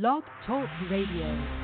Blog Talk Radio.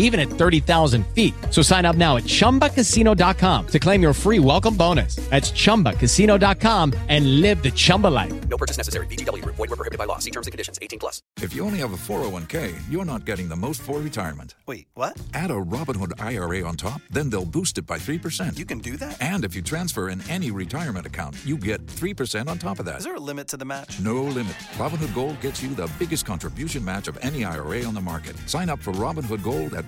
even at 30,000 feet. So sign up now at chumbacasino.com to claim your free welcome bonus. That's chumbacasino.com and live the Chumba life. No purchase necessary. VGW Group. Void were prohibited by law. See terms and conditions. 18 plus. If you only have a 401k, you're not getting the most for retirement. Wait, what? Add a Robinhood IRA on top, then they'll boost it by 3%. You can do that? and if you transfer in any retirement account, you get 3% on top of that. Is there a limit to the match? No limit. Robinhood Gold gets you the biggest contribution match of any IRA on the market. Sign up for Robinhood Gold at